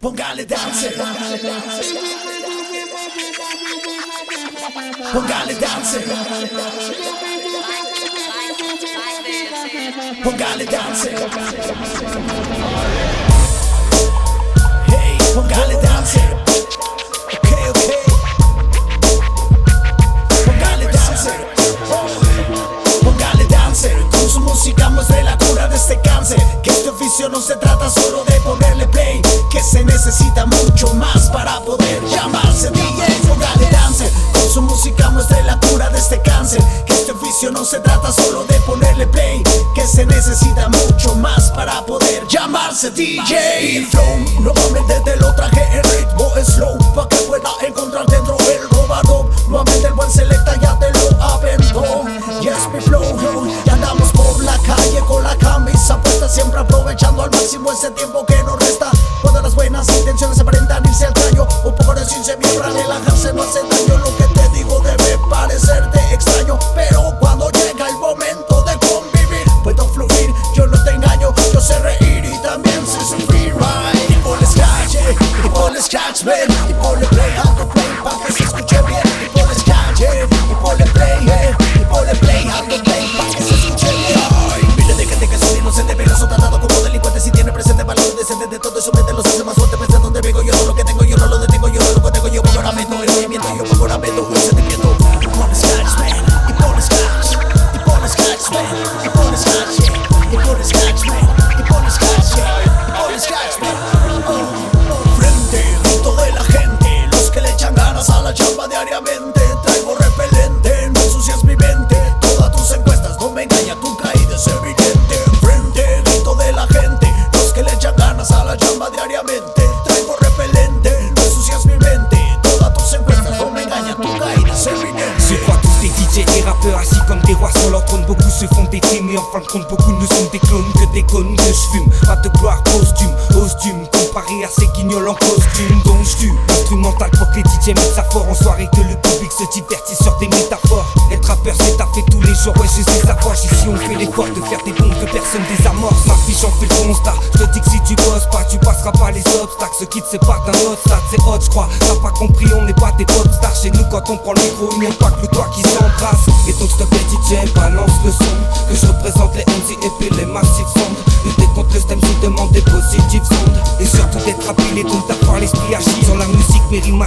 Póngale dance. Póngale dance. Póngale dance. Hey, póngale dance. Ok, ok. Póngale dance. Póngale dance. Con su música muestre la cura de este cáncer. Que este oficio no se trata solo de este cáncer. Que este oficio no se trata solo de ponerle play. Que se necesita mucho más para poder llamarse DJ. Y flow, nuevamente te lo traje en ritmo slow. Pa' que pueda encontrar dentro el robado. Nuevamente el buen selecta ya te lo aventó. Yes, mi flow, yo. Y andamos por la calle con la camisa puesta. Siempre aprovechando al máximo ese tiempo que nos in the woods. Se font des films et en fin de compte beaucoup ne sont des clones que des connes que je fume. Pas de gloire posthume, posthume Comparé à ces guignols en costume. Dont je tue Instrumental pour que les DJ mettent ça fort en soirée Que le public se divertisse sur des métaphores. Être rappeur c'est fait tous les jours, ouais je sais savoir Ici on fait l'effort de faire des bombes que personne désamorce. Ma fiche en fait le constat, je te dis que si tu bosses pas tu passeras pas les obstacles. Ce qui te sépare d'un autre stade c'est hot je crois. T'as pas compris on n'est pas des pop stars Chez nous quand on prend le micro il n'y a pas que le toit qui s'embrasse. Et donc je te fais balance le son Sur la musique mes rimes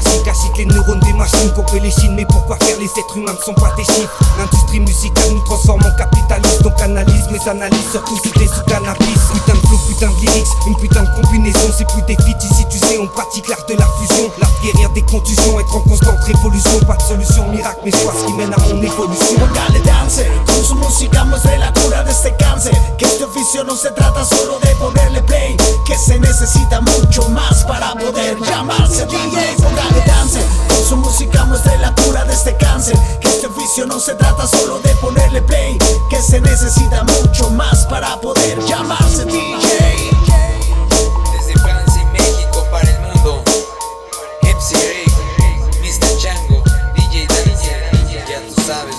les neurones des machines Couper les chines mais pourquoi faire les êtres humains ne sont pas des chiffres? L'industrie musicale nous transforme en capitalisme Donc analyse mes analyses surtout si t'es sous cannabis. Putain de flow, putain de lyrics, une putain de combinaison. C'est plus des feats ici tu sais on pratique l'art de la fusion. L'art guérir des contusions, être en constante révolution. Pas de solution miracle mais choix ce qui mène à mon évolution. Póngale dance, con su música muestre la cura de este cáncer. Que este oficio no se trata solo de ponerle play, que se necesita más solo de ponerle play, que se necesita mucho más para poder llamarse DJ. Desde Francia y México para el mundo, Hepsi Ray, Mr. Chango, DJ Daniel, ya tú sabes,